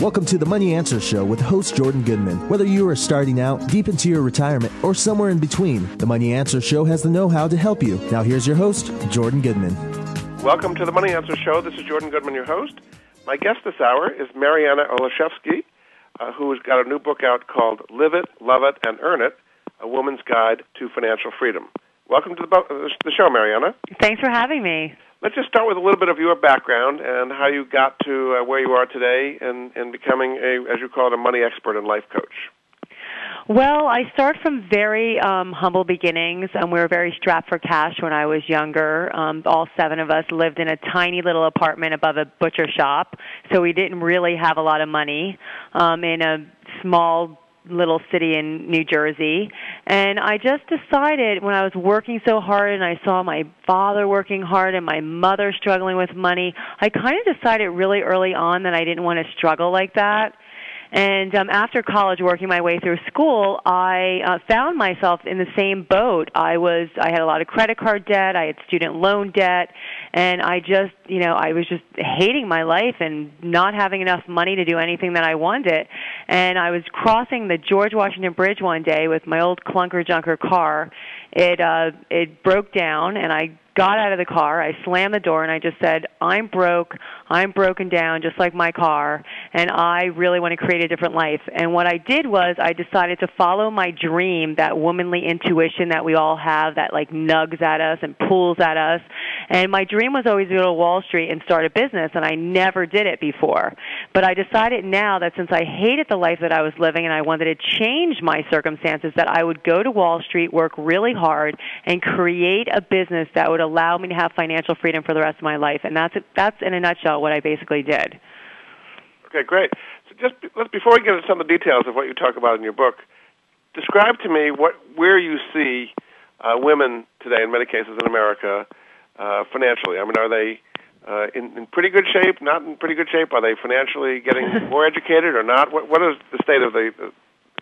Welcome to the Money Answer Show with host Jordan Goodman. Whether you are starting out, deep into your retirement, or somewhere in between, the Money Answer Show has the know how to help you. Now, here's your host, Jordan Goodman. Welcome to the Money Answer Show. This is Jordan Goodman, your host. My guest this hour is Mariana Olszewski, uh, who's got a new book out called Live It, Love It, and Earn It A Woman's Guide to Financial Freedom. Welcome to the, bo- uh, the show, Mariana. Thanks for having me. Let's just start with a little bit of your background and how you got to uh, where you are today and, and becoming a, as you call it, a money expert and life coach. Well, I start from very um, humble beginnings. and we were very strapped for cash when I was younger. Um, all seven of us lived in a tiny little apartment above a butcher shop, so we didn't really have a lot of money. Um, in a small little city in New Jersey. And I just decided when I was working so hard and I saw my father working hard and my mother struggling with money, I kind of decided really early on that I didn't want to struggle like that. And um, after college, working my way through school, I uh, found myself in the same boat. I was, I had a lot of credit card debt, I had student loan debt, and I just, you know, I was just hating my life and not having enough money to do anything that I wanted. And I was crossing the George Washington Bridge one day with my old clunker junker car. It uh, it broke down, and I got out of the car. I slammed the door and I just said, I'm broke. I'm broken down just like my car and I really want to create a different life. And what I did was I decided to follow my dream, that womanly intuition that we all have that like nugs at us and pulls at us. And my dream was always to go to Wall Street and start a business and I never did it before. But I decided now that since I hated the life that I was living and I wanted to change my circumstances that I would go to Wall Street, work really hard and create a business that would allow me to have financial freedom for the rest of my life. And that's that's in a nutshell what I basically did. Okay, great. So just let's before we get into some of the details of what you talk about in your book, describe to me what where you see uh, women today, in many cases in America, uh, financially. I mean, are they uh, in, in pretty good shape? Not in pretty good shape? Are they financially getting more educated or not? What what is the state of the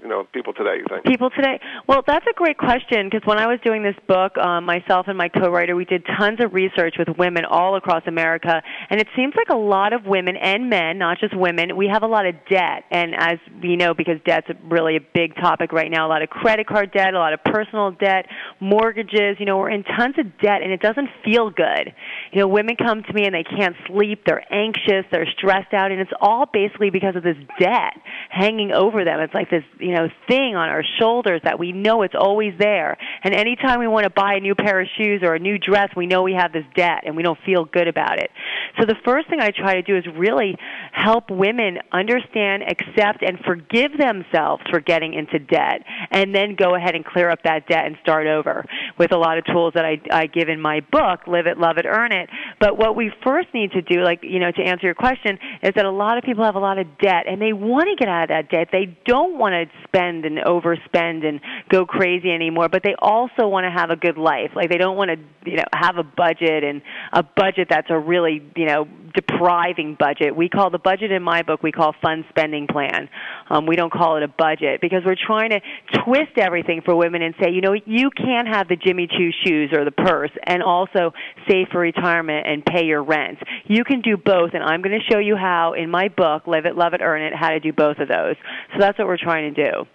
you know people today? You think people today? Well, that's a great question because when I was doing this book, um, myself and my co-writer, we did tons of research with women all across America, and it seems like a lot of women and men, not just women, we have a lot of debt, and as we know, because debt's really a big topic right now, a lot of credit card debt, a lot of personal debt, mortgages. You know, we're in tons of debt, and it doesn't feel good. You know, women come to me and they can't sleep, they're anxious, they're stressed out, and it's all basically because of this debt hanging over them. It's like this, you know, thing on our shoulders that we know it's always there. And anytime we want to buy a new pair of shoes or a new dress, we know we have this debt and we don't feel good about it. So the first thing I try to do is really help women understand, accept, and forgive themselves for getting into debt, and then go ahead and clear up that debt and start over with a lot of tools that I, I give in my book, Live It, Love It, Earn It. But what we first need to do, like, you know, to answer your question, is that a lot of people have a lot of debt and they want to get out of that debt. They don't want to spend and overspend and go crazy anymore, but they also want to have a good life. Like they don't want to, you know, have a budget and a budget that's a really, you know, depriving budget. We call the budget in my book we call fun spending plan. Um, we don't call it a budget because we're trying to twist everything for women and say, you know, you can have the Jimmy Choo shoes or the purse and also save for retirement and pay your rent. You can do both, and I'm going to show you how in my book, Live It, Love It, Earn It, how to do both of those. So that's what we're trying to do.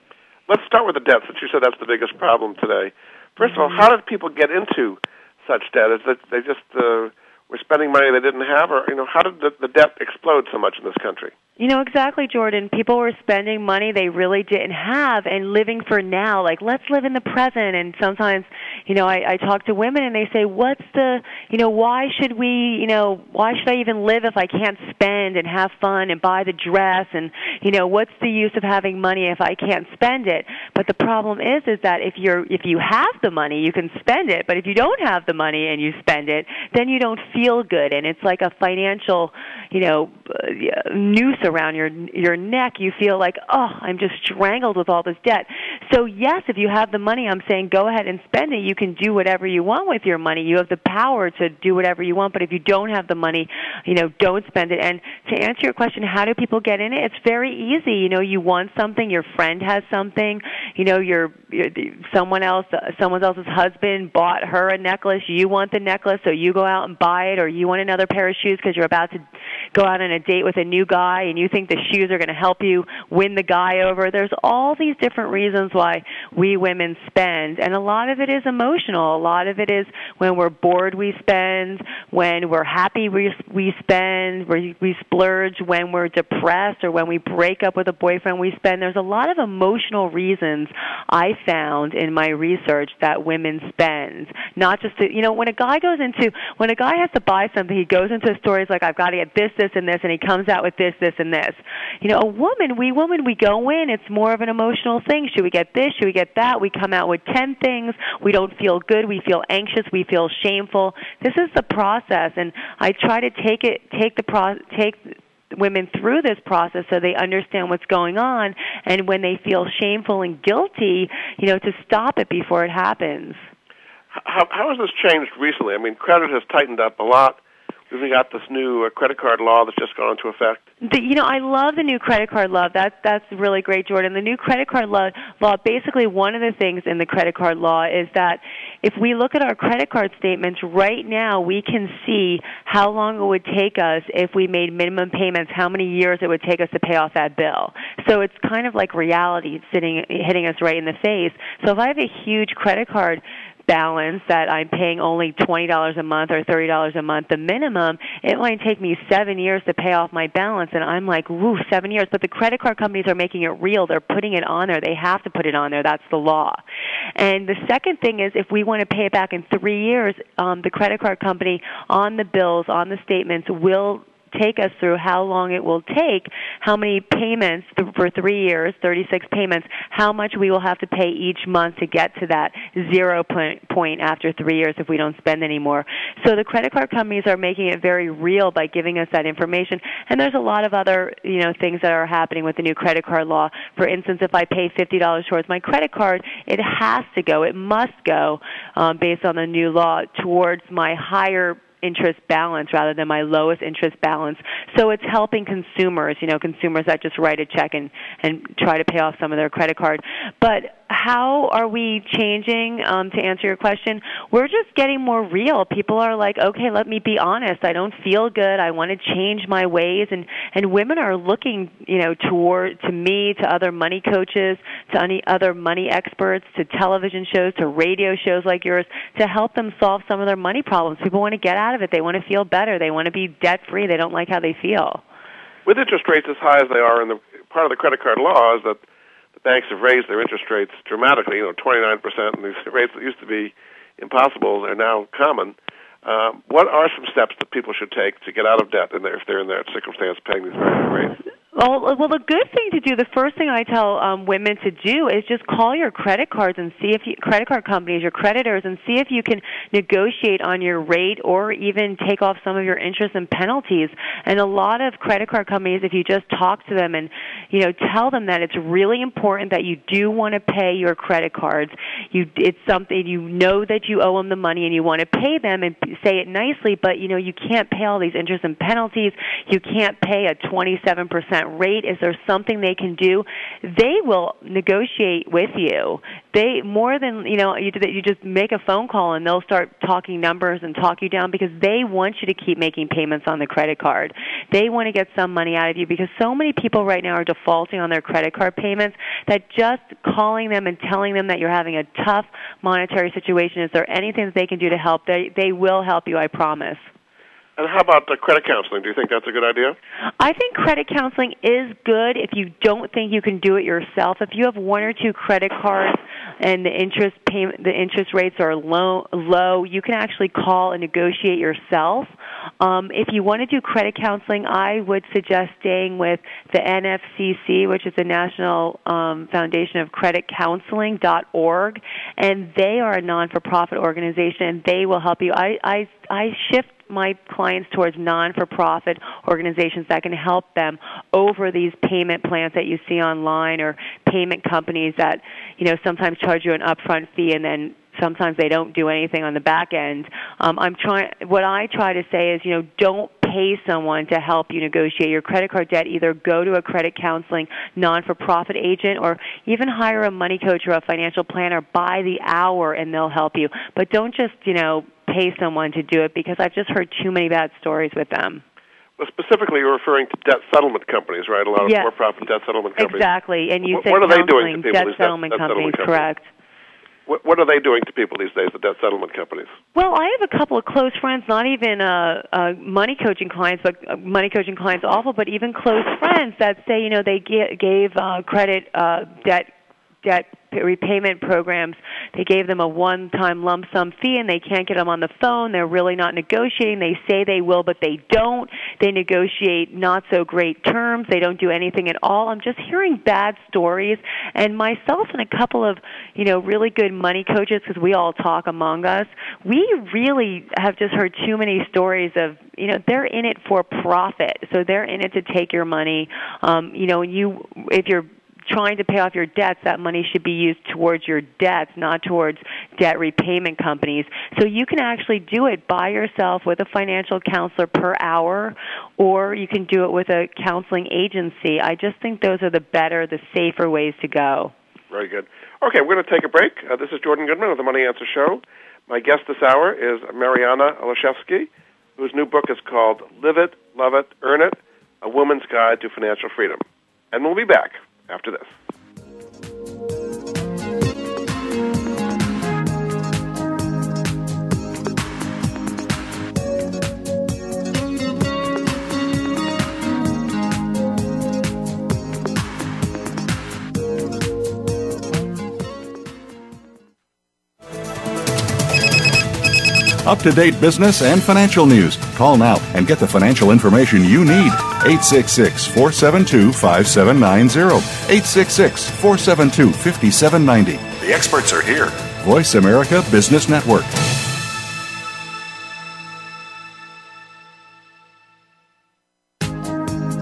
Let's start with the debt, since you said that's the biggest problem today. 1st of all, how did people get into such debt? Is that they just uh, were spending money they didn't have, or you know, how did the, the debt explode so much in this country? You know exactly, Jordan. People were spending money they really didn't have and living for now. Like, let's live in the present. And sometimes, you know, I, I talk to women and they say, what's the, you know, why should we, you know, why should I even live if I can't spend and have fun and buy the dress? And, you know, what's the use of having money if I can't spend it? But the problem is, is that if you're, if you have the money, you can spend it. But if you don't have the money and you spend it, then you don't feel good. And it's like a financial, you know uh, around your your neck you feel like oh i'm just strangled with all this debt. So yes if you have the money i'm saying go ahead and spend it. You can do whatever you want with your money. You have the power to do whatever you want but if you don't have the money you know don't spend it. And to answer your question how do people get in it? It's very easy. You know you want something your friend has something you know your, your someone else uh, someone else's husband bought her a necklace. You want the necklace so you go out and buy it or you want another pair of shoes because you're about to go out on a date with a new guy and you think the shoes are going to help you win the guy over there's all these different reasons why we women spend. And a lot of it is emotional. A lot of it is when we're bored we spend. When we're happy we we spend. We we splurge. When we're depressed or when we break up with a boyfriend we spend. There's a lot of emotional reasons i found in my research that women spend. Not just to, you know when a guy goes into when a guy has to buy something he goes into stories like i've got to get this this and this and he comes out with this this and this. You know a woman we women we go in it's more of an emotional thing. Should we get this? Should we get that? We come out with 10 things. We don't feel good. We feel anxious. We feel shameful. This is the process and i try to take it take the pro take women through this process so they understand what's going on. And when they feel shameful and guilty you know to stop it before it happens. How, how has this changed recently? I mean, credit has tightened up a lot. We've got this new uh, credit card law that's just gone into effect. The, you know, I love the new credit card law. That's that's really great, Jordan. The new credit card law, law basically one of the things in the credit card law is that if we look at our credit card statements right now, we can see how long it would take us if we made minimum payments, how many years it would take us to pay off that bill. So it's kind of like reality sitting hitting us right in the face. So if I have a huge credit card balance that I'm paying only $20 a month or $30 a month, the minimum, it might take me seven years to pay off my balance. And I'm like, woo, seven years. But the credit card companies are making it real. They're putting it on there. They have to put it on there. That's the law. And the second thing is if we want to pay it back in three years, um, the credit card company on the bills, on the statements, will take us through how long it will take, how many payments for three years, 36 payments, how much we will have to pay each month to get to that zero point, after three years if we don't spend anymore. So the credit card companies are making it very real by giving us that information. And there's a lot of other, you know, things that are happening with the new credit card law. For instance, if I pay $50 towards my credit card, it has to go, it must go, um, based on the new law, towards my higher interest balance rather than my lowest interest balance. So it's helping consumers, you know, consumers that just write a check and and try to pay off some of their credit card. But how are we changing um, to answer your question? We're just getting more real. People are like okay let me be honest. I don't feel good. I want to change my ways. And and women are looking you know toward to me to other money coaches to any other money experts to television shows to radio shows like yours to help them solve some of their money problems. People want to get out of it. They want to feel better. They want to be debt free they don't like how they feel. With interest rates as high as they are and the part of the credit card law is that banks have raised their interest rates dramatically. You know, 29%, and these rates that used to be impossible are now common. Um, what are some steps that people should take to get out of debt if they're in that circumstance paying these rates? Well, well, the good thing to do, the first thing I tell um, women to do is just call your credit cards and see if you, credit card companies, your creditors, and see if you can negotiate on your rate or even take off some of your interest and penalties. And a lot of credit card companies, if you just talk to them and you know tell them that it's really important that you do want to pay your credit cards, you it's something you know that you owe them the money and you want to pay them and say it nicely, but you know you can't pay all these interest and penalties. You can't pay a twenty seven percent rate? Is there something they can do? They will negotiate with you. They more than you know you you just make a phone call and they'll start talking numbers and talk you down because they want you to keep making payments on the credit card. They want to get some money out of you because so many people right now are defaulting on their credit card payments that just calling them and telling them that you're having a tough monetary situation is there anything that they can do to help they they will help you I promise. And how about the credit counseling? Do you think that's a good idea? I think credit counseling is good if you don't think you can do it yourself. If you have one or two credit cards and the interest payment, the interest rates are low, low, you can actually call and negotiate yourself. Um, if you want to do credit counseling, I would suggest staying with the NFCC, which is the National um, Foundation of Credit Counseling dot org, and they are a non-for-profit organization, and they will help you. I I I shift my clients towards non-for-profit organizations that can help them over these payment plans that you see online or payment companies that you know sometimes charge you an upfront fee and then sometimes they don't do anything on the back end. Um, I'm trying. What I try to say is, you know, don't pay someone to help you negotiate your credit card debt. Either go to a credit counseling non-for-profit agent, or even hire a money coach or a financial planner by the hour, and they'll help you. But don't just, you know, pay someone to do it because I've just heard too many bad stories with them. Well, specifically, you're referring to debt settlement companies, right? A lot of yes. for-profit debt settlement companies. Exactly, and you what, say what are they doing to people? Debt these settlement debt, companies, settlement companies, correct? What, what are they doing to people these days? The debt settlement companies. Well, I have a couple of close friends, not even uh, uh, money coaching clients, but uh, money coaching clients awful, but even close friends that say, you know, they g- gave uh, credit uh, debt debt repayment programs, they gave them a one-time lump sum fee and they can't get them on the phone. They're really not negotiating. They say they will, but they don't. They negotiate not so great terms. They don't do anything at all. I'm just hearing bad stories and myself and a couple of, you know, really good money coaches because we all talk among us. We really have just heard too many stories of, you know, they're in it for profit. So they're in it to take your money. Um, you know, you if you're trying to pay off your debts, that money should be used towards your debts, not towards debt repayment companies. So you can actually do it by yourself with a financial counselor per hour, or you can do it with a counseling agency. I just think those are the better, the safer ways to go. Very good. Okay, we're going to take a break. Uh, this is Jordan Goodman of the Money Answer Show. My guest this hour is Mariana Olszewski, whose new book is called Live It, Love It, Earn It A Woman's Guide to Financial Freedom. And we'll be back after this. Up to date business and financial news. Call now and get the financial information you need. 866 472 5790. 866 472 5790. The experts are here. Voice America Business Network.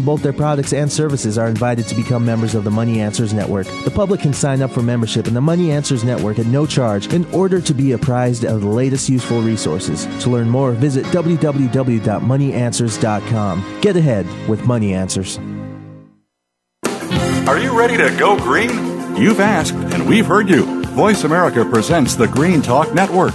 in both their products and services are invited to become members of the Money Answers Network. The public can sign up for membership in the Money Answers Network at no charge in order to be apprised of the latest useful resources. To learn more, visit www.moneyanswers.com. Get ahead with Money Answers. Are you ready to go green? You've asked, and we've heard you. Voice America presents the Green Talk Network.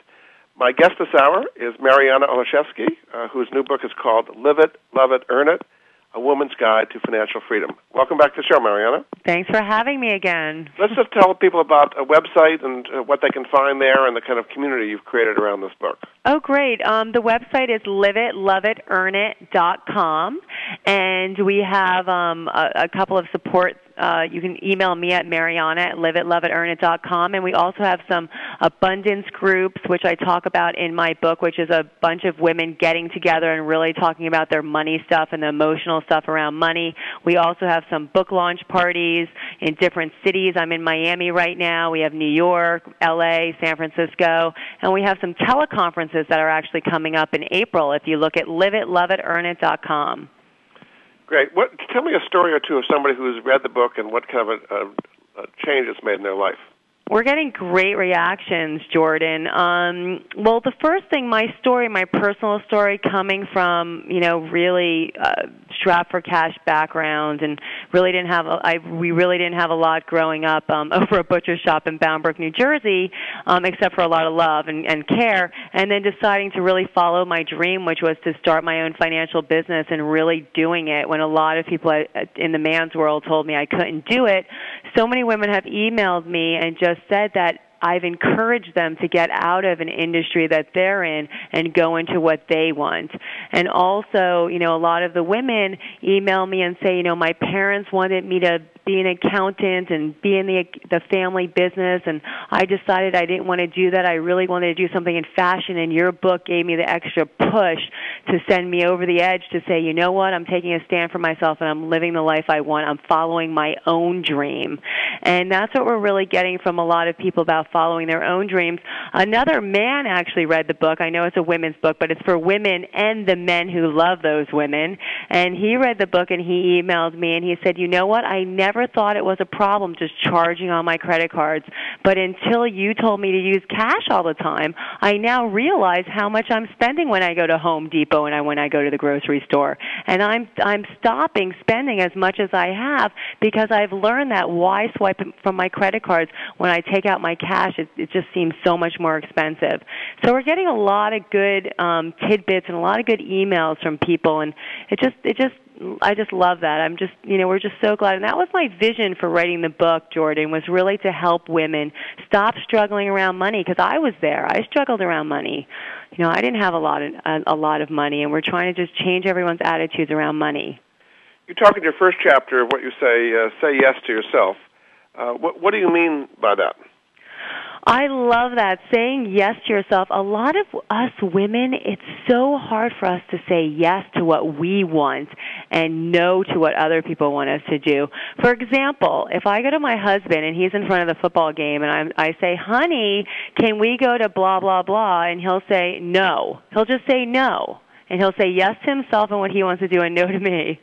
My guest this hour is Mariana Olszewski, uh, whose new book is called Live It, Love It, Earn It, A Woman's Guide to Financial Freedom. Welcome back to the show, Mariana. Thanks for having me again. Let's just tell people about a website and uh, what they can find there and the kind of community you've created around this book. Oh, great. Um, the website is liveitloveitearnit.com, and we have um, a, a couple of support uh, you can email me at Mariana at liveitloveitearnit.com. And we also have some abundance groups, which I talk about in my book, which is a bunch of women getting together and really talking about their money stuff and the emotional stuff around money. We also have some book launch parties in different cities. I'm in Miami right now. We have New York, LA, San Francisco, and we have some teleconferences that are actually coming up in April if you look at liveitloveitearnit.com. Great. What? Tell me a story or two of somebody who's read the book and what kind of a, a, a change it's made in their life. We're getting great reactions, Jordan. Um, well, the first thing, my story, my personal story, coming from you know really uh, strapped for cash background and really didn't have a, I we really didn't have a lot growing up um, over a butcher shop in Bound Brook, New Jersey, um, except for a lot of love and, and care. And then deciding to really follow my dream, which was to start my own financial business and really doing it when a lot of people in the man's world told me I couldn't do it. So many women have emailed me and just said that I've encouraged them to get out of an industry that they're in and go into what they want. And also, you know, a lot of the women email me and say, you know, my parents wanted me to be an accountant and be in the the family business and I decided I didn't want to do that. I really wanted to do something in fashion and your book gave me the extra push to send me over the edge to say, "You know what? I'm taking a stand for myself and I'm living the life I want. I'm following my own dream." And that's what we're really getting from a lot of people about following their own dreams. Another man actually read the book. I know it's a women's book, but it's for women and the men who love those women. And he read the book and he emailed me and he said, "You know what? I never never thought it was a problem just charging on my credit cards. But until you told me to use cash all the time, I now realize how much I'm spending when I go to Home Depot and I, when I go to the grocery store. And I'm I'm stopping spending as much as I have because I've learned that why swipe from my credit cards when I take out my cash it, it just seems so much more expensive. So we're getting a lot of good um, tidbits and a lot of good emails from people, and it just it just I just love that. I'm just, you know, we're just so glad. And that was my vision for writing the book, Jordan, was really to help women stop struggling around money because I was there. I struggled around money. You know, I didn't have a lot of a, a lot of money, and we're trying to just change everyone's attitudes around money. You talk in your first chapter of what you say, uh, say yes to yourself. Uh, what, what do you mean by that? I love that. Saying yes to yourself. A lot of us women, it's so hard for us to say yes to what we want and no to what other people want us to do. For example, if I go to my husband and he's in front of the football game and I'm, I say, honey, can we go to blah, blah, blah? And he'll say no. He'll just say no and he'll say yes to himself and what he wants to do and no to me.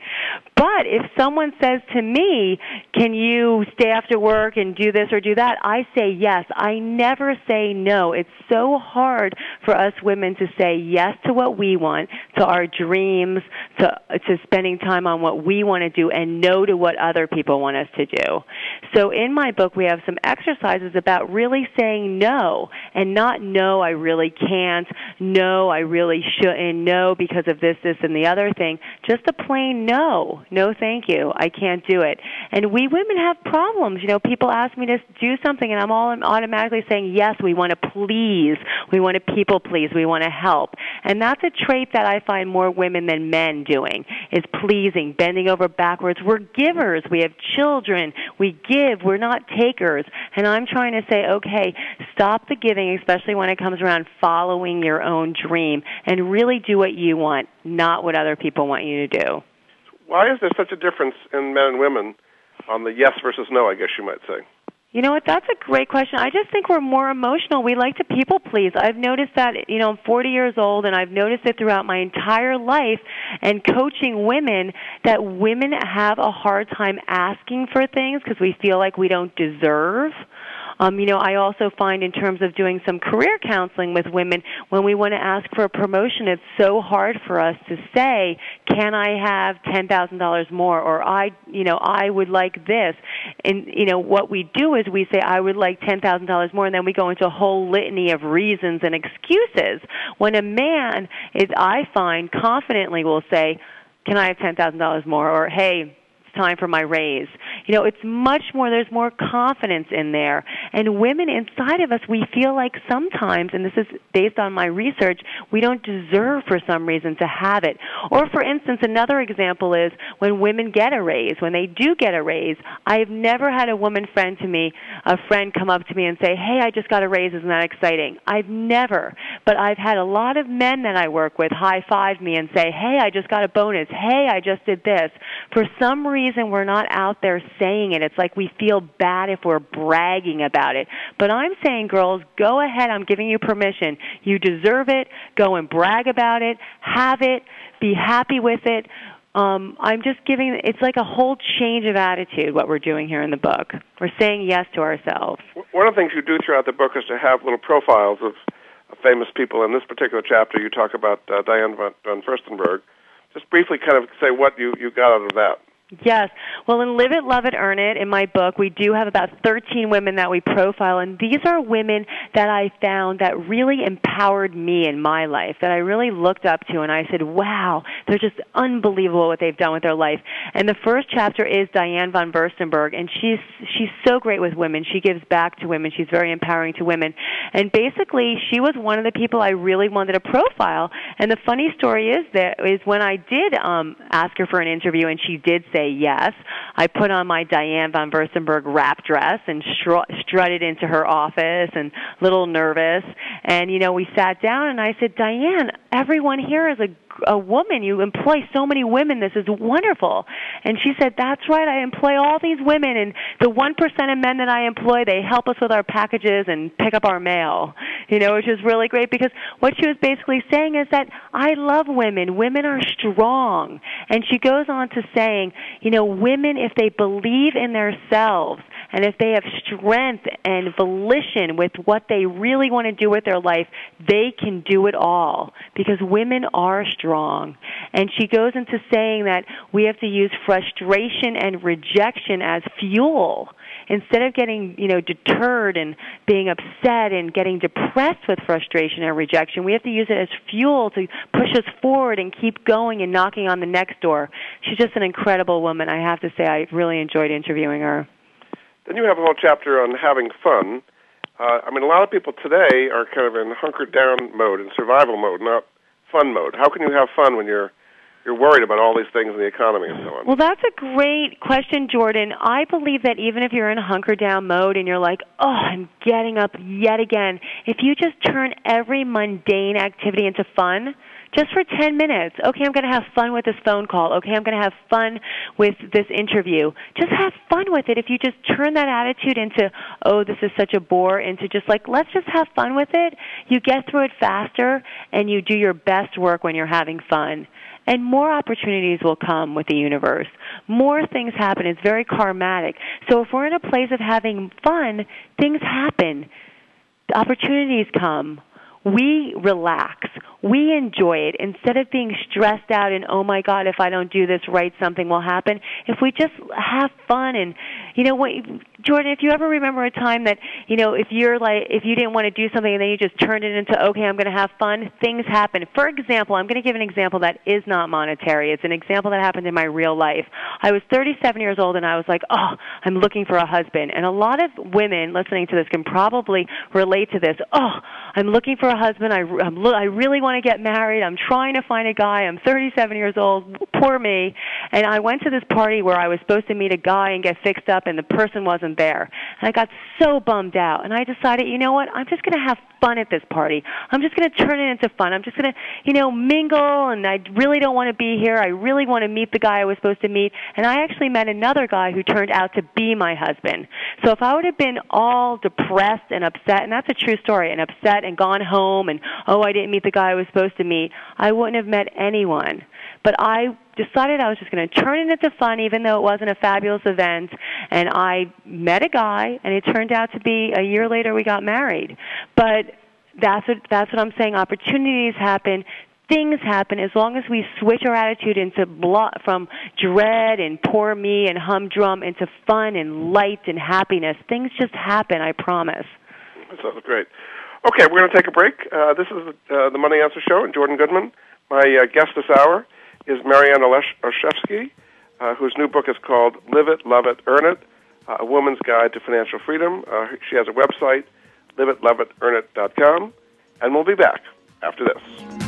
But if someone says to me, "Can you stay after work and do this or do that?" I say yes. I never say no. It's so hard for us women to say yes to what we want, to our dreams, to to spending time on what we want to do and no to what other people want us to do. So in my book we have some exercises about really saying no and not no I really can't, no I really shouldn't, no because of this, this, and the other thing. Just a plain no. No, thank you. I can't do it. And we women have problems. You know, people ask me to do something, and I'm all automatically saying yes. We want to please. We want to people please. We want to help. And that's a trait that I find more women than men doing is pleasing, bending over backwards. We're givers. We have children. We give. We're not takers. And I'm trying to say, okay, stop the giving, especially when it comes around following your own dream, and really do what you you want, not what other people want you to do. Why is there such a difference in men and women on the yes versus no, I guess you might say? You know what? That's a great question. I just think we're more emotional. We like to people please. I've noticed that, you know, I'm 40 years old and I've noticed it throughout my entire life and coaching women that women have a hard time asking for things because we feel like we don't deserve um, you know, I also find in terms of doing some career counseling with women, when we want to ask for a promotion, it's so hard for us to say, "Can I have ten thousand dollars more?" or "I, you know, I would like this." And you know, what we do is we say, "I would like ten thousand dollars more," and then we go into a whole litany of reasons and excuses. When a man is, I find, confidently will say can I have ten thousand dollars more? Or hey, it's time for my raise. You know, it's much more, there's more confidence in there. And women inside of us, we feel like sometimes, and this is based on my research, we don't deserve for some reason to have it. Or for instance, another example is when women get a raise, when they do get a raise, I've never had a woman friend to me, a friend come up to me and say, hey, I just got a raise, isn't that exciting? I've never. But I've had a lot of men that I work with high five me and say, hey, I just got a bonus. Hey, I just did this. For some reason, we're not out there saying it. It's like we feel bad if we're bragging about it. But I'm saying, girls, go ahead. I'm giving you permission. You deserve it. Go and brag about it. Have it. Be happy with it. Um, I'm just giving, it's like a whole change of attitude, what we're doing here in the book. We're saying yes to ourselves. One of the things you do throughout the book is to have little profiles of, of famous people. In this particular chapter, you talk about uh, Diane von, von Furstenberg. Just briefly kind of say what you, you got out of that. Yes. Well, in Live It, Love It, Earn It, in my book, we do have about 13 women that we profile, and these are women that I found that really empowered me in my life, that I really looked up to, and I said, wow, they're just unbelievable what they've done with their life. And the first chapter is Diane von Furstenberg, and she's, she's so great with women. She gives back to women. She's very empowering to women. And basically, she was one of the people I really wanted to profile. And the funny story is that is when I did um, ask her for an interview, and she did say, say yes. I put on my Diane von Furstenberg wrap dress and strutted into her office and a little nervous. And, you know, we sat down and I said, Diane, everyone here is a a woman. You employ so many women. This is wonderful. And she said, That's right. I employ all these women, and the 1% of men that I employ, they help us with our packages and pick up our mail. You know, which is really great because what she was basically saying is that I love women. Women are strong. And she goes on to saying, you know, women, if they believe in themselves and if they have strength and volition with what they really want to do with their life, they can do it all because women are strong. And she goes into saying that we have to use frustration and rejection as fuel instead of getting you know deterred and being upset and getting depressed with frustration and rejection. We have to use it as fuel to push us forward and keep going and knocking on the next door. She's just an incredible woman. I have to say i really enjoyed interviewing her. Then you have a whole chapter on having fun. Uh, i mean a lot of people today are kind of in hunkered down mode in survival mode not fun mode how can you have fun when you're you're worried about all these things in the economy and so on? Well, that's a great question, Jordan. I believe that even if you're in hunker down mode and you're like, oh, I'm getting up yet again, if you just turn every mundane activity into fun, just for 10 minutes. Okay, I'm going to have fun with this phone call. Okay, I'm going to have fun with this interview. Just have fun with it. If you just turn that attitude into, oh, this is such a bore, into just like, let's just have fun with it, you get through it faster and you do your best work when you're having fun and more opportunities will come with the universe. More things happen. It's very karmatic. So if we're in a place of having fun, things happen. Opportunities come we relax. We enjoy it instead of being stressed out and oh my god, if I don't do this right, something will happen. If we just have fun and you know what, Jordan, if you ever remember a time that you know if you're like if you didn't want to do something and then you just turned it into okay, I'm going to have fun, things happen. For example, I'm going to give an example that is not monetary. It's an example that happened in my real life. I was 37 years old and I was like, oh, I'm looking for a husband. And a lot of women listening to this can probably relate to this. Oh, I'm looking for a husband. I, I'm, I really want to get married. I'm trying to find a guy. I'm 37 years old. Poor me. And I went to this party where I was supposed to meet a guy and get fixed up, and the person wasn't there. And I got so bummed out. And I decided, you know what? I'm just going to have fun at this party. I'm just going to turn it into fun. I'm just going to, you know, mingle. And I really don't want to be here. I really want to meet the guy I was supposed to meet. And I actually met another guy who turned out to be my husband. So if I would have been all depressed and upset, and that's a true story, and upset and gone home and oh I didn't meet the guy I was supposed to meet, I wouldn't have met anyone. But I decided I was just going to turn it into fun even though it wasn't a fabulous event. And I met a guy and it turned out to be a year later we got married. But that's what that's what I'm saying. Opportunities happen. Things happen. As long as we switch our attitude into blo- from dread and poor me and humdrum into fun and light and happiness things just happen i promise. That sounds great Okay, we're going to take a break. Uh, this is uh, the Money Answer Show, and Jordan Goodman. My uh, guest this hour is Marianne Olszewski, uh, whose new book is called Live It, Love It, Earn It uh, A Woman's Guide to Financial Freedom. Uh, she has a website, liveitloveitearnit.com, and we'll be back after this.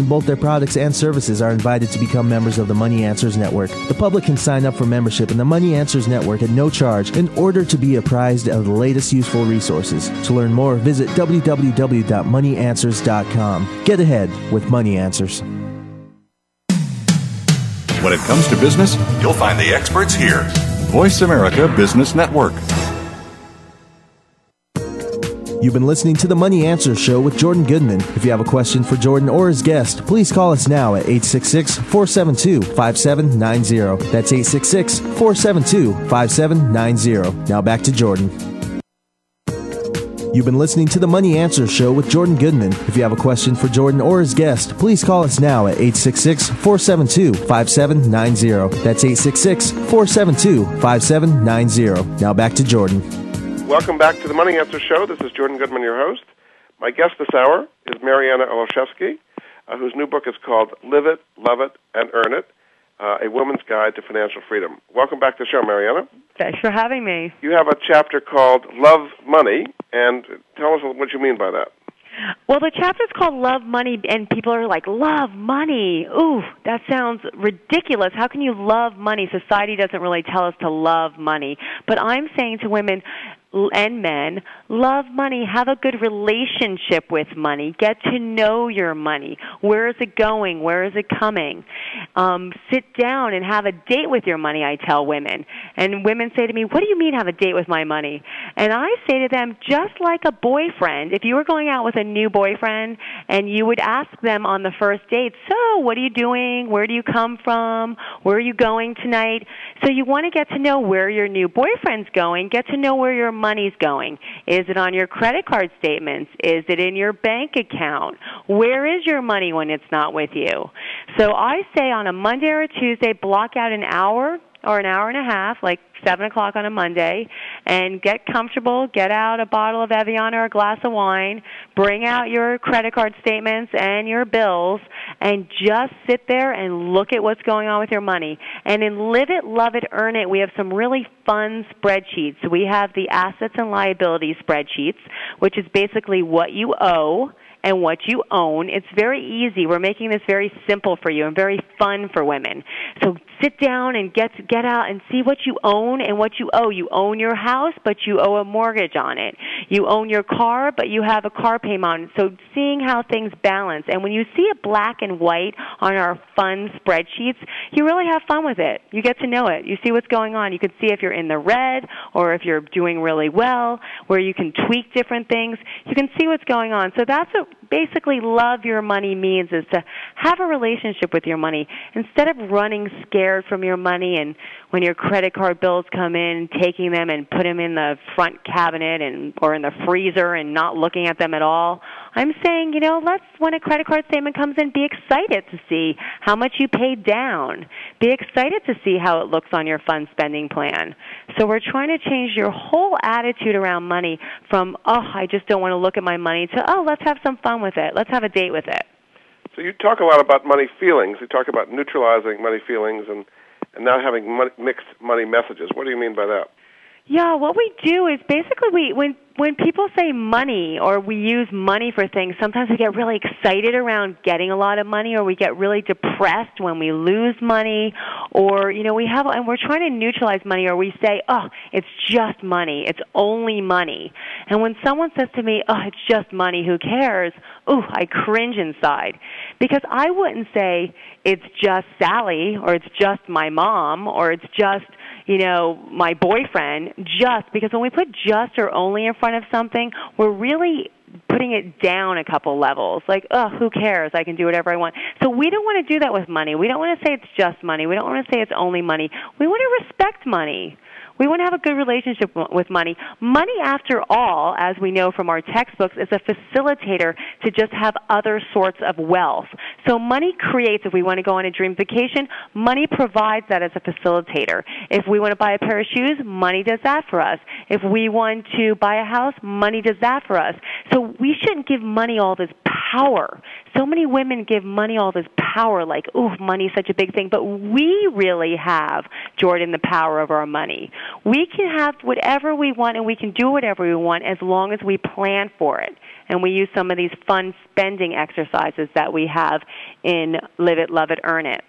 in both their products and services are invited to become members of the Money Answers Network. The public can sign up for membership in the Money Answers Network at no charge in order to be apprised of the latest useful resources. To learn more, visit www.moneyanswers.com. Get ahead with Money Answers. When it comes to business, you'll find the experts here. Voice America Business Network. You've been listening to the Money Answer Show with Jordan Goodman. If you have a question for Jordan or his guest, please call us now at 866 472 5790. That's 866 472 5790. Now back to Jordan. You've been listening to the Money Answer Show with Jordan Goodman. If you have a question for Jordan or his guest, please call us now at 866 472 5790. That's 866 472 5790. Now back to Jordan. Welcome back to the Money Answer Show. This is Jordan Goodman, your host. My guest this hour is Mariana Olszewski, uh, whose new book is called Live It, Love It, and Earn It uh, A Woman's Guide to Financial Freedom. Welcome back to the show, Mariana. Thanks for having me. You have a chapter called Love Money, and tell us what you mean by that. Well, the chapter is called Love Money, and people are like, Love money. Ooh, that sounds ridiculous. How can you love money? Society doesn't really tell us to love money. But I'm saying to women, and men love money have a good relationship with money get to know your money. Where is it going? Where is it coming? Um sit down and have a date with your money i tell women. And women say to me what do you mean have a date with my money? And i say to them just like a boyfriend if you were going out with a new boyfriend and you would ask them on the first date so what are you doing? Where do you come from? Where are you going tonight? So you want to get to know where your new boyfriend's going get to know where your money's going? Is it on your credit card statements? Is it in your bank account? Where is your money when it's not with you? So I say on a Monday or a Tuesday, block out an hour or an hour and a half, like seven o'clock on a Monday, and get comfortable. Get out a bottle of Evian or a glass of wine. Bring out your credit card statements and your bills, and just sit there and look at what's going on with your money. And in Live It, Love It, Earn It, we have some really fun spreadsheets. We have the assets and liabilities spreadsheets, which is basically what you owe and what you own. It's very easy. We're making this very simple for you and very fun for women. So sit down and get get out and see what you own and what you owe. You own your house, but you owe a mortgage on it. You own your car, but you have a car payment on it. So seeing how things balance. And when you see it black and white on our fun spreadsheets, you really have fun with it. You get to know it. You see what's going on. You can see if you're in the red or if you're doing really well, where you can tweak different things. You can see what's going on. So that's what basically love your money means is to have a relationship with your money instead of running scared from your money and when your credit card bills come in taking them and put them in the front cabinet and or in the freezer and not looking at them at all i'm saying you know let's when a credit card statement comes in be excited to see how much you paid down. Be excited to see how it looks on your fund spending plan. So we're trying to change your whole attitude around money from oh i just don't want to look at my money to oh let's have some fun with it. Let's have a date with it so you talk a lot about money feelings you talk about neutralizing money feelings and and now having money, mixed money messages. What do you mean by that? Yeah, what we do is basically we when when people say money or we use money for things, sometimes we get really excited around getting a lot of money or we get really depressed when we lose money or you know, we have and we're trying to neutralize money or we say, "Oh, it's just money. It's only money." And when someone says to me, "Oh, it's just money. Who cares?" Ooh, I cringe inside because I wouldn't say it's just Sally or it's just my mom or it's just you know, my boyfriend just because when we put just or only in front of something, we're really putting it down a couple levels. Like, oh, who cares? I can do whatever I want. So we don't want to do that with money. We don't want to say it's just money. We don't want to say it's only money. We want to respect money. We want to have a good relationship with money. Money, after all, as we know from our textbooks, is a facilitator to just have other sorts of wealth. So money creates, if we want to go on a dream vacation, money provides that as a facilitator. If we want to buy a pair of shoes, money does that for us. If we want to buy a house, money does that for us. So we shouldn't give money all this power. So many women give money all this power, like, ooh, money's such a big thing. But we really have, Jordan, the power of our money. We can have whatever we want and we can do whatever we want as long as we plan for it. And we use some of these fun spending exercises that we have in Live It, Love It, Earn It.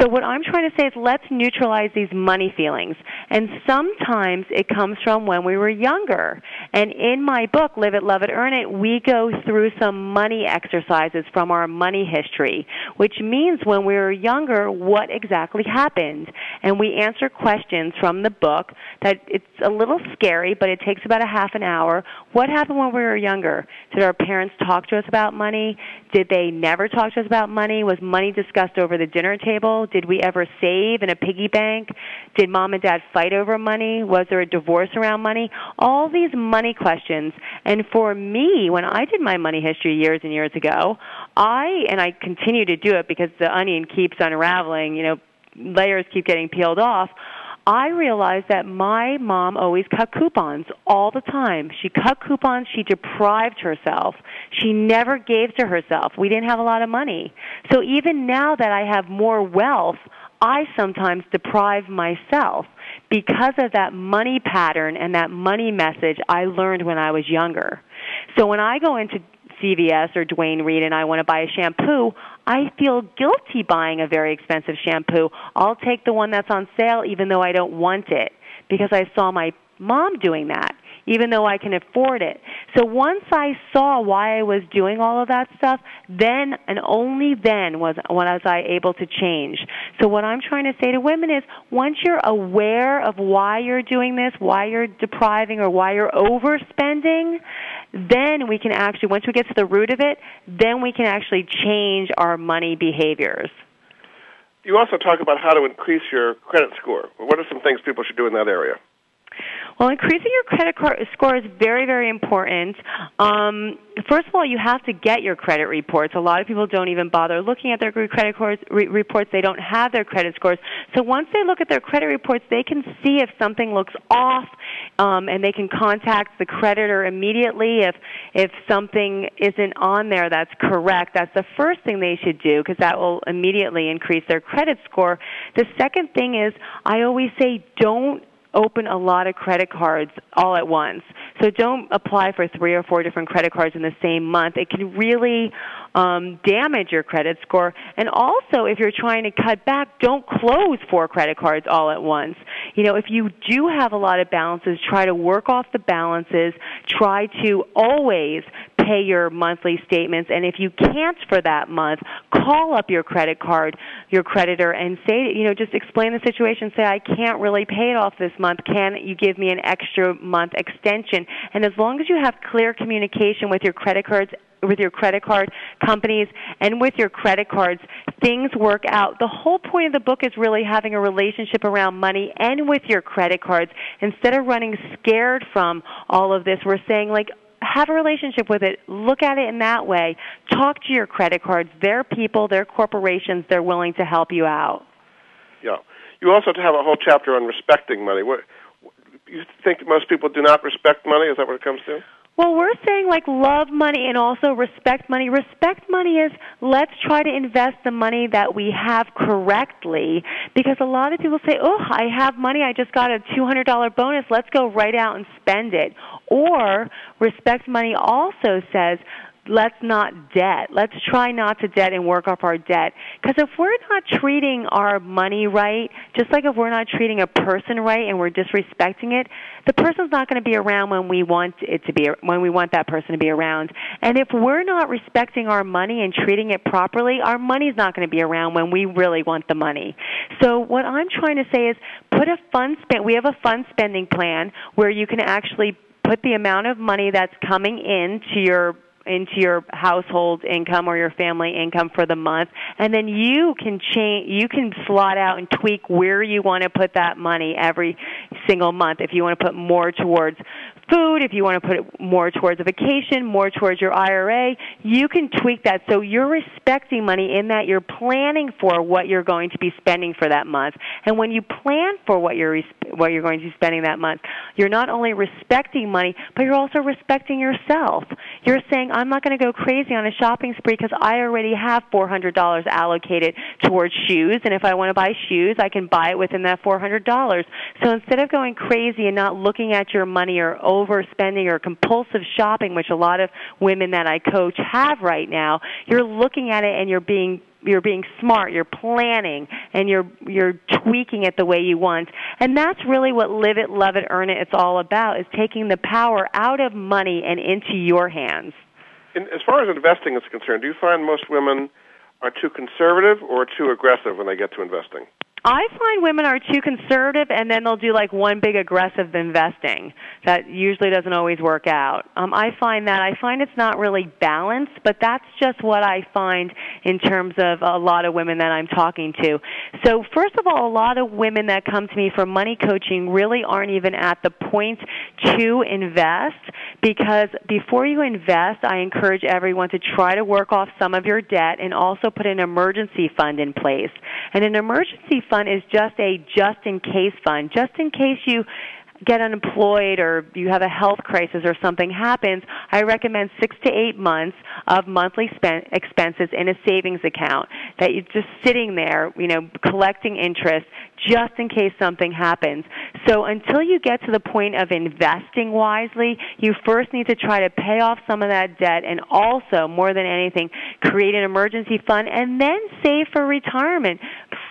So what I'm trying to say is let's neutralize these money feelings. And sometimes it comes from when we were younger. And in my book, Live It, Love It, Earn It, we go through some money exercises from our money history, which means when we were younger, what exactly happened. And we answer questions from the book that it's a little scary, but it takes about a half an hour. What happened when we were younger? Did our parents talk to us about money? Did they never talk to us about money? Was money discussed over the dinner table? Did we ever save in a piggy bank? Did mom and dad fight over money? Was there a divorce around money? All these money questions. And for me, when I did my money history years and years ago, I, and I continue to do it because the onion keeps unraveling, you know, layers keep getting peeled off. I realized that my mom always cut coupons all the time. She cut coupons, she deprived herself. She never gave to herself. We didn't have a lot of money. So even now that I have more wealth, I sometimes deprive myself because of that money pattern and that money message I learned when I was younger. So when I go into CVS or Duane Reade and I want to buy a shampoo, I feel guilty buying a very expensive shampoo. I'll take the one that's on sale even though I don't want it because I saw my mom doing that even though I can afford it. So once I saw why I was doing all of that stuff, then and only then was was I able to change. So what I'm trying to say to women is once you're aware of why you're doing this, why you're depriving or why you're overspending, then we can actually once we get to the root of it, then we can actually change our money behaviors. You also talk about how to increase your credit score. What are some things people should do in that area? Well, increasing your credit score is very, very important. Um, first of all, you have to get your credit reports. A lot of people don't even bother looking at their credit re- reports. They don't have their credit scores. So once they look at their credit reports, they can see if something looks off, um, and they can contact the creditor immediately if if something isn't on there that's correct. That's the first thing they should do because that will immediately increase their credit score. The second thing is, I always say, don't open a lot of credit cards all at once. So don't apply for three or four different credit cards in the same month. It can really um, damage your credit score. And also, if you're trying to cut back, don't close four credit cards all at once. You know, if you do have a lot of balances, try to work off the balances. Try to always pay your monthly statements and if you can't for that month call up your credit card your creditor and say you know just explain the situation say i can't really pay it off this month can you give me an extra month extension and as long as you have clear communication with your credit cards with your credit card companies and with your credit cards, things work out. The whole point of the book is really having a relationship around money and with your credit cards. Instead of running scared from all of this, we're saying like, have a relationship with it. Look at it in that way. Talk to your credit cards. They're people, they're corporations, they're willing to help you out. Yeah. You also have a whole chapter on respecting money. What you think most people do not respect money? Is that what it comes to? Well, we're saying like love money and also respect money. Respect money is let's try to invest the money that we have correctly because a lot of people say, "Oh, I have money. I just got a $200 bonus. Let's go right out and spend it." Or respect money also says, let's not debt. Let's try not to debt and work off our debt. Because if we're not treating our money right, just like if we're not treating a person right and we're disrespecting it, the person's not going to be around when we want it to be when we want that person to be around. And if we're not respecting our money and treating it properly, our money's not going to be around when we really want the money. So what I'm trying to say is put a fund spend. We have a fund spending plan where you can actually put the amount of money that's coming in to your into your household income or your family income for the month and then you can change you can slot out and tweak where you want to put that money every single month if you want to put more towards food, if you want to put more towards a vacation, more towards your IRA, you can tweak that. So you're respecting money in that you're planning for what you're going to be spending for that month. And when you plan for what you're what you're going to be spending that month, you're not only respecting money, but you're also respecting yourself. You're saying, I'm not going to go crazy on a shopping spree because I already have $400 allocated towards shoes, and if I want to buy shoes, I can buy it within that $400. So instead of going crazy and not looking at your money or overspending or compulsive shopping, which a lot of women that I coach have right now, you're looking at it and you're being you're being smart, you're planning, and you're you're tweaking it the way you want. And that's really what live it, love it, earn it. It's all about is taking the power out of money and into your hands. In, as far as investing is concerned, do you find most women are too conservative or too aggressive when they get to investing? I find women are too conservative, and then they'll do like one big aggressive investing. That usually doesn't always work out. Um, I find that I find it's not really balanced, but that's just what I find in terms of a lot of women that I'm talking to. So first of all, a lot of women that come to me for money coaching really aren't even at the point to invest because before you invest, I encourage everyone to try to work off some of your debt and also put an emergency fund in place. And an emergency fund fund is just a just in case fund. Just in case you get unemployed or you have a health crisis or something happens, I recommend six to eight months of monthly spend, expenses in a savings account that you're just sitting there, you know, collecting interest just in case something happens. So until you get to the point of investing wisely, you first need to try to pay off some of that debt and also, more than anything, create an emergency fund and then save for retirement.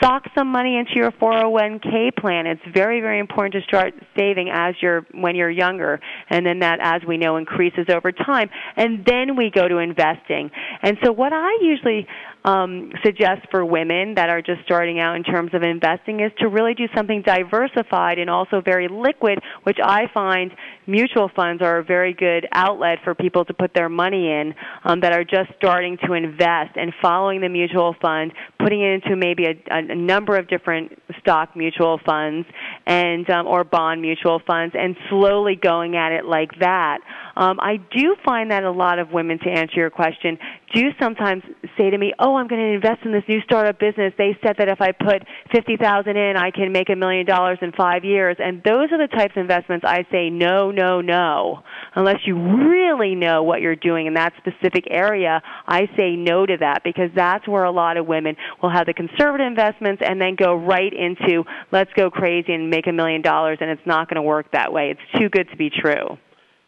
Sock some money into your 401k plan. It's very, very important to start saving as you're when you're younger, and then that, as we know, increases over time. And then we go to investing. And so, what I usually um, suggest for women that are just starting out in terms of investing is to really do something diversified and also very liquid, which I find mutual funds are a very good outlet for people to put their money in um, that are just starting to invest and following the mutual fund, putting it into maybe a, a number of different stock mutual funds and um, or bond mutual funds, and slowly going at it like that. Um, I do find that a lot of women, to answer your question, do sometimes say to me, "Oh, I'm going to invest in this new startup business. They said that if I put fifty thousand in, I can make a million dollars in five years." And those are the types of investments I say, "No, no, no." Unless you really know what you're doing in that specific area, I say no to that because that's where a lot of women will have the conservative investments and then go right into let's go crazy and make a million dollars, and it's not going to work that way. It's too good to be true.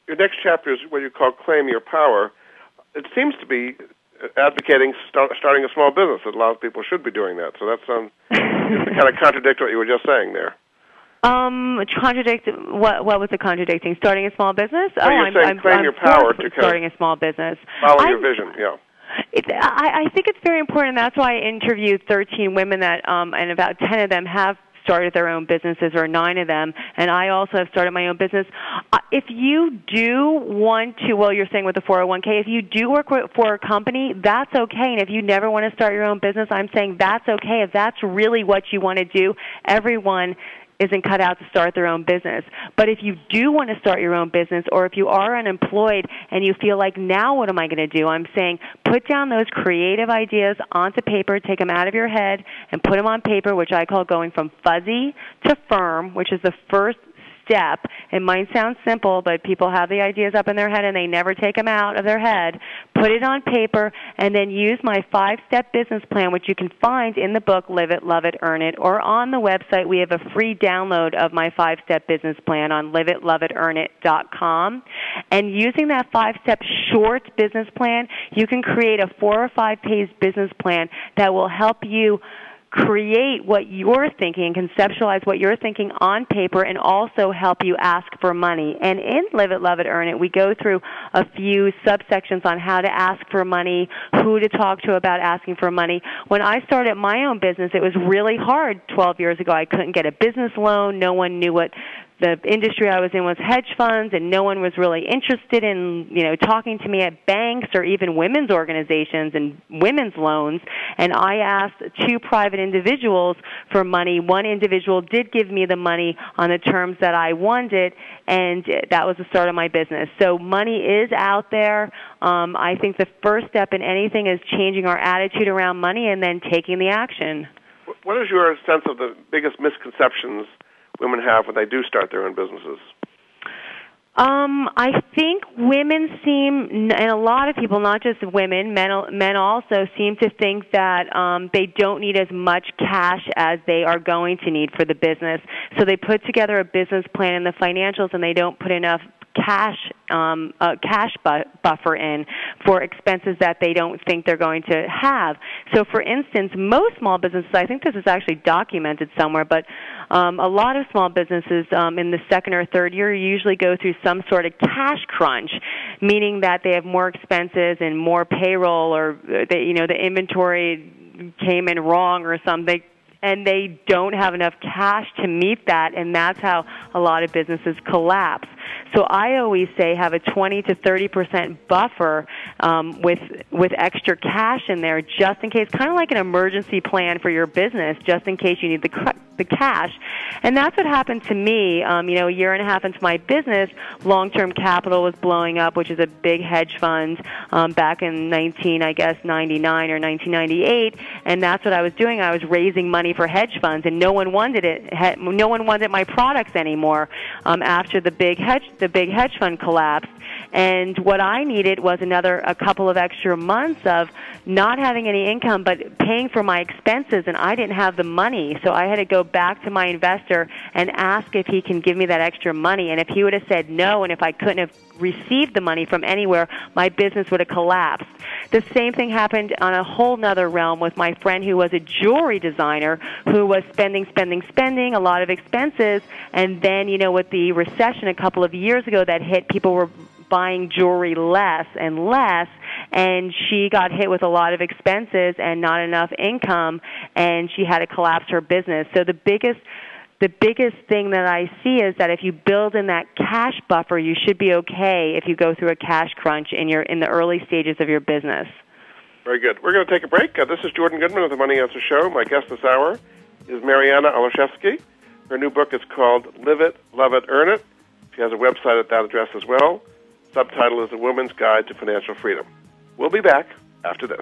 Your next chapter is what you call claim your power. It seems to be advocating start, starting a small business. That a lot of people should be doing that. So that sounds kind of contradict what you were just saying there. Um, contradict what? What was it contradicting? Starting a small business? So oh, I'm, saying I'm, claim I'm your power to starting a small business. Follow I'm, your vision. Yeah. It, I, I think it's very important. That's why I interviewed 13 women that, um, and about 10 of them have started their own businesses, or nine of them, and I also have started my own business. Uh, if you do want to, well, you're saying with the 401k, if you do work for a company, that's okay. And if you never want to start your own business, I'm saying that's okay. If that's really what you want to do, everyone isn't cut out to start their own business. But if you do want to start your own business or if you are unemployed and you feel like now what am I going to do? I'm saying put down those creative ideas onto paper, take them out of your head and put them on paper, which I call going from fuzzy to firm, which is the first step. It might sound simple, but people have the ideas up in their head and they never take them out of their head. Put it on paper and then use my five step business plan, which you can find in the book Live It, Love It, Earn It, or on the website. We have a free download of my five step business plan on liveitloveitearnit.com. And using that five step short business plan, you can create a four or five page business plan that will help you create what you're thinking, conceptualize what you're thinking on paper, and also help you ask for money. And in Live It, Love It, Earn It, we go through a few subsections on how to ask for money, who to talk to about asking for money. When I started my own business, it was really hard 12 years ago. I couldn't get a business loan. No one knew what the industry I was in was hedge funds, and no one was really interested in you know talking to me at banks or even women's organizations and women's loans. And I asked two private individuals for money. One individual did give me the money on the terms that I wanted, and that was the start of my business. So money is out there. Um, I think the first step in anything is changing our attitude around money and then taking the action. What is your sense of the biggest misconceptions? Women have when they do start their own businesses? Um, I think women seem, and a lot of people, not just women, men, men also seem to think that um, they don't need as much cash as they are going to need for the business. So they put together a business plan and the financials, and they don't put enough cash um, a cash bu- buffer in for expenses that they don't think they're going to have. So, for instance, most small businesses, I think this is actually documented somewhere, but um, a lot of small businesses um, in the second or third year usually go through some sort of cash crunch, meaning that they have more expenses and more payroll, or uh, they, you know the inventory came in wrong or something and they don't have enough cash to meet that, and that's how a lot of businesses collapse. So I always say have a 20 to 30 percent buffer um, with with extra cash in there, just in case, kind of like an emergency plan for your business, just in case you need the the cash. And that's what happened to me. Um, you know, a year and a half into my business, Long Term Capital was blowing up, which is a big hedge fund um, back in 19, I guess, 99 or 1998, and that's what I was doing. I was raising money for hedge funds, and no one wanted it. No one wanted my products anymore um, after the big hedge the big hedge fund collapsed. And what I needed was another a couple of extra months of not having any income but paying for my expenses and I didn't have the money. So I had to go back to my investor and ask if he can give me that extra money and if he would have said no and if I couldn't have received the money from anywhere, my business would have collapsed. The same thing happened on a whole nother realm with my friend who was a jewelry designer who was spending, spending, spending, a lot of expenses, and then, you know, with the recession a couple of years ago that hit, people were buying jewelry less and less and she got hit with a lot of expenses and not enough income and she had to collapse her business so the biggest the biggest thing that I see is that if you build in that cash buffer, you should be okay if you go through a cash crunch in your in the early stages of your business. Very good. We're going to take a break. Uh, this is Jordan Goodman of the Money Answer Show. My guest this hour is Mariana Olszewski. Her new book is called Live It, Love It, Earn It. She has a website at that address as well. Subtitle is A Woman's Guide to Financial Freedom. We'll be back after this.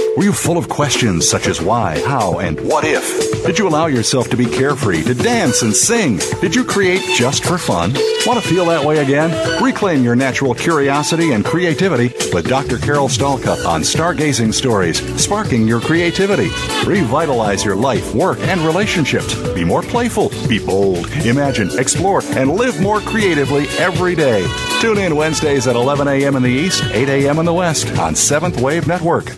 Were you full of questions such as why, how, and what if? Did you allow yourself to be carefree, to dance and sing? Did you create just for fun? Want to feel that way again? Reclaim your natural curiosity and creativity with Dr. Carol Stalka on Stargazing Stories, sparking your creativity. Revitalize your life, work, and relationships. Be more playful, be bold, imagine, explore, and live more creatively every day. Tune in Wednesdays at 11 a.m. in the East, 8 a.m. in the West on Seventh Wave Network.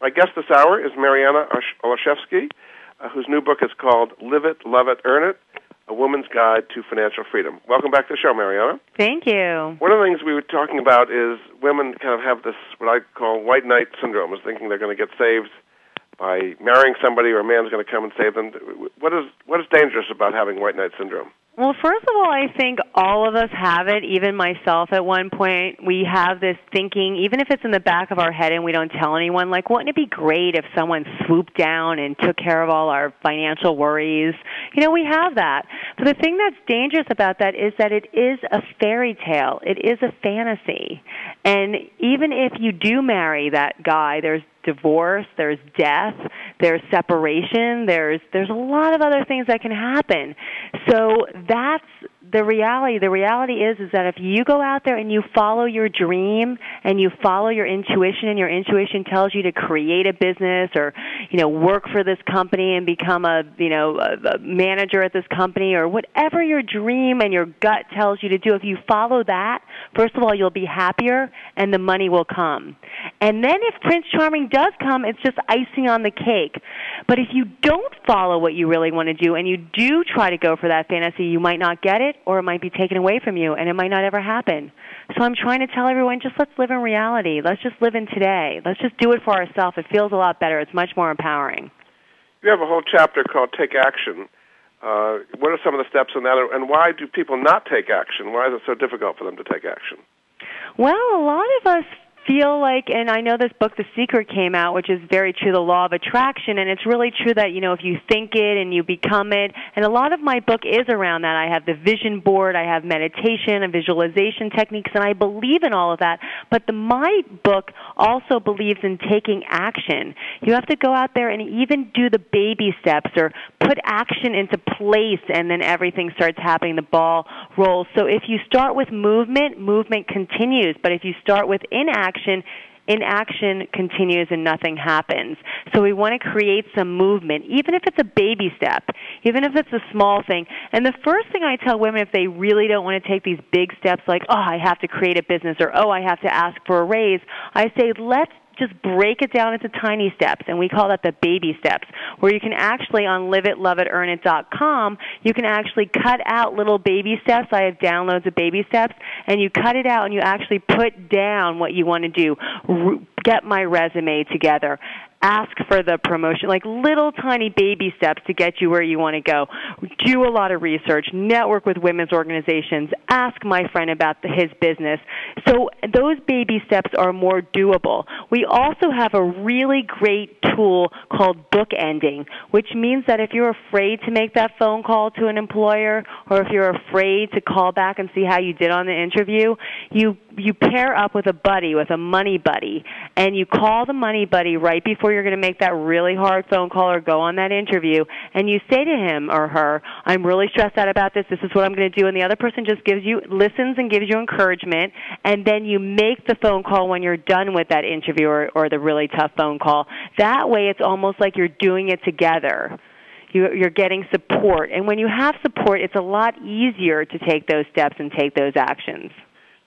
My guest this hour is Mariana Olszewski, uh, whose new book is called Live It, Love It, Earn It A Woman's Guide to Financial Freedom. Welcome back to the show, Mariana. Thank you. One of the things we were talking about is women kind of have this, what I call white knight syndrome, is thinking they're going to get saved by marrying somebody or a man's going to come and save them. What is, what is dangerous about having white knight syndrome? Well, first of all, I think all of us have it, even myself at one point. We have this thinking, even if it's in the back of our head and we don't tell anyone, like, wouldn't it be great if someone swooped down and took care of all our financial worries? You know, we have that. But the thing that's dangerous about that is that it is a fairy tale, it is a fantasy. And even if you do marry that guy, there's divorce, there's death, there's separation, there's there's a lot of other things that can happen. So that's the reality the reality is is that if you go out there and you follow your dream and you follow your intuition and your intuition tells you to create a business or you know work for this company and become a you know a, a manager at this company or whatever your dream and your gut tells you to do if you follow that first of all you'll be happier and the money will come and then if prince charming does come it's just icing on the cake but if you don't follow what you really want to do and you do try to go for that fantasy you might not get it or it might be taken away from you and it might not ever happen. So I'm trying to tell everyone just let's live in reality. Let's just live in today. Let's just do it for ourselves. It feels a lot better. It's much more empowering. You have a whole chapter called Take Action. Uh, what are some of the steps in that, and why do people not take action? Why is it so difficult for them to take action? Well, a lot of us feel like, and I know this book, The Secret, came out, which is very true, the law of attraction, and it's really true that, you know, if you think it and you become it, and a lot of my book is around that. I have the vision board, I have meditation and visualization techniques, and I believe in all of that. But the, my book also believes in taking action. You have to go out there and even do the baby steps or put action into place, and then everything starts happening. The ball rolls. So if you start with movement, movement continues. But if you start with inaction, action, inaction continues and nothing happens. So we want to create some movement, even if it's a baby step, even if it's a small thing. And the first thing I tell women if they really don't want to take these big steps like, oh, I have to create a business or oh, I have to ask for a raise, I say, let's just break it down into tiny steps, and we call that the baby steps, where you can actually on liveitloveitearnit.com, you can actually cut out little baby steps. I have downloads of baby steps, and you cut it out and you actually put down what you want to do. Get my resume together ask for the promotion, like little tiny baby steps to get you where you want to go. Do a lot of research, network with women's organizations, ask my friend about the, his business. So those baby steps are more doable. We also have a really great tool called bookending, which means that if you're afraid to make that phone call to an employer or if you're afraid to call back and see how you did on the interview, you you pair up with a buddy, with a money buddy, and you call the money buddy right before you're going to make that really hard phone call or go on that interview, and you say to him or her, "I'm really stressed out about this. This is what I'm going to do," and the other person just gives you listens and gives you encouragement, and then you make the phone call when you're done with that interview or, or the really tough phone call. That way, it's almost like you're doing it together you're getting support. And when you have support, it's a lot easier to take those steps and take those actions.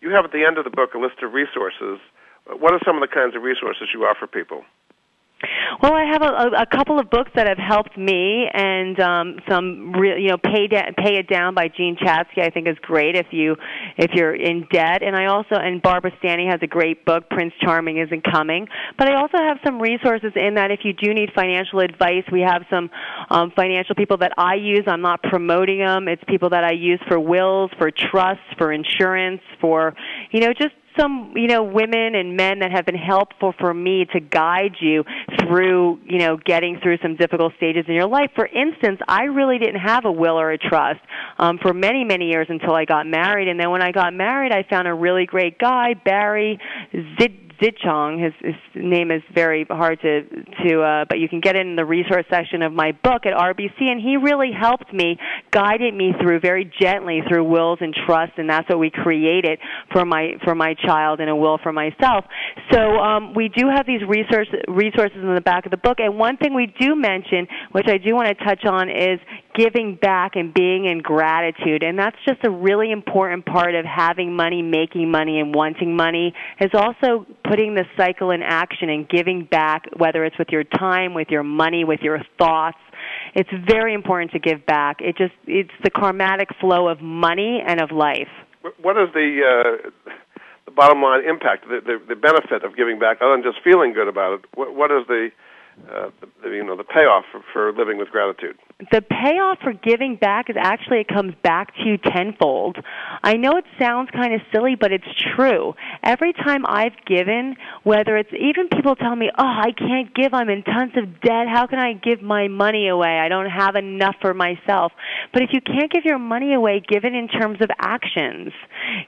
You have at the end of the book a list of resources. What are some of the kinds of resources you offer people? Well, I have a, a couple of books that have helped me, and um, some real, you know, pay da- pay it down by Jean Chatzky. I think is great if you if you're in debt. And I also and Barbara Stanny has a great book, Prince Charming Isn't Coming. But I also have some resources in that if you do need financial advice, we have some um, financial people that I use. I'm not promoting them. It's people that I use for wills, for trusts, for insurance, for you know just some you know women and men that have been helpful for me to guide you through you know getting through some difficult stages in your life. For instance i really didn't have a will or a trust um for many many years until i got married. And then when i got married i found a really great guy barry zid Zichong. His, his name is very hard to to, uh, but you can get it in the resource section of my book at RBC. And he really helped me, guided me through very gently through wills and trusts, and that's what we created for my for my child and a will for myself. So um, we do have these resource, resources in the back of the book. And one thing we do mention, which I do want to touch on, is giving back and being in gratitude. And that's just a really important part of having money, making money, and wanting money. Is also putting the cycle in action and giving back, whether it's with your time, with your money, with your thoughts. It's very important to give back. It just it's the karmatic flow of money and of life. What is the uh, the bottom line impact, the, the the benefit of giving back, other than just feeling good about it? What, what is the uh, the, you know the payoff for, for living with gratitude the payoff for giving back is actually it comes back to you tenfold. I know it sounds kind of silly but it's true. Every time i've given whether it's even people tell me oh i can't give i'm in tons of debt how can i give my money away? I don't have enough for myself. But if you can't give your money away give it in terms of actions.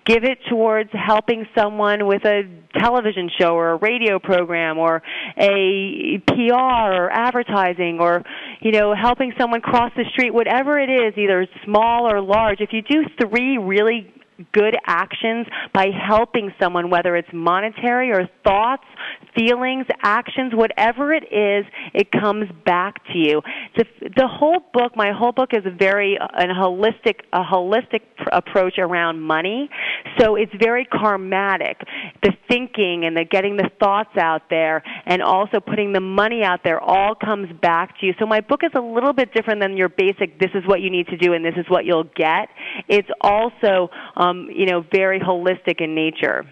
Give it towards helping someone with a television show or a radio program or a PR or advertising or you know helping someone cross the street whatever it is either small or large if you do three really good actions by helping someone, whether it's monetary or thoughts, feelings, actions, whatever it is, it comes back to you. The, the whole book, my whole book is a very a holistic, a holistic pr- approach around money. So it's very karmatic. The thinking and the getting the thoughts out there, and also putting the money out there, all comes back to you. So my book is a little bit different than your basic. This is what you need to do, and this is what you'll get. It's also um, you know, very holistic in nature.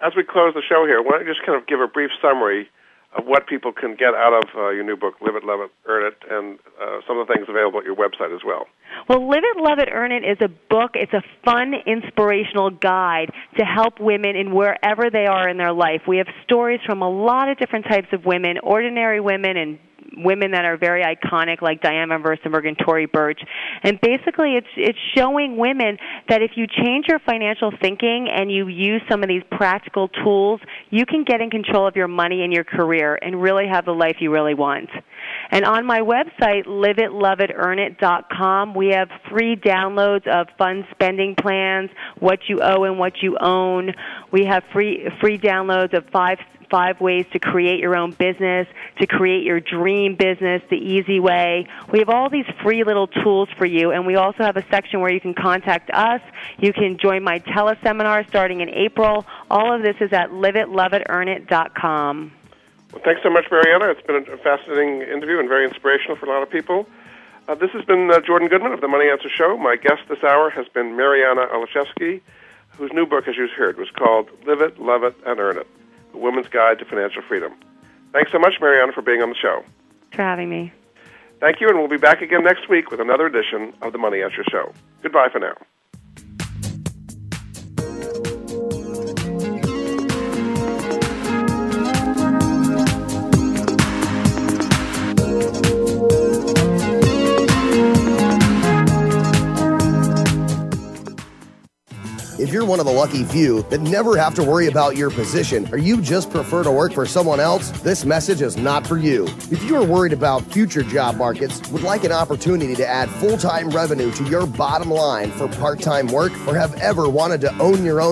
As we close the show here, why don't you just kind of give a brief summary of what people can get out of uh, your new book, Live It, Love It, Earn It, and uh, some of the things available at your website as well. Well, Live It, Love It, Earn It is a book. It's a fun, inspirational guide to help women in wherever they are in their life. We have stories from a lot of different types of women, ordinary women and women that are very iconic like Diane von Furstenberg and Tory Burch. And basically it's it's showing women that if you change your financial thinking and you use some of these practical tools, you can get in control of your money and your career and really have the life you really want. And on my website, liveitloveitearnit.com, we have free downloads of fund spending plans, what you owe and what you own. We have free free downloads of five five ways to create your own business, to create your dream business the easy way. We have all these free little tools for you, and we also have a section where you can contact us. You can join my teleseminar starting in April. All of this is at liveitloveitearnit.com. Well, thanks so much, Mariana. It's been a fascinating interview and very inspirational for a lot of people. Uh, this has been uh, Jordan Goodman of the Money Answer Show. My guest this hour has been Mariana Olszewski, whose new book, as you heard, was called Live It, Love It, and Earn It. The Woman's Guide to Financial Freedom. Thanks so much, Mariana, for being on the show. Thanks for having me. Thank you, and we'll be back again next week with another edition of the Money Answer Show. Goodbye for now. If you're one of the lucky few that never have to worry about your position, or you just prefer to work for someone else, this message is not for you. If you are worried about future job markets, would like an opportunity to add full time revenue to your bottom line for part time work, or have ever wanted to own your own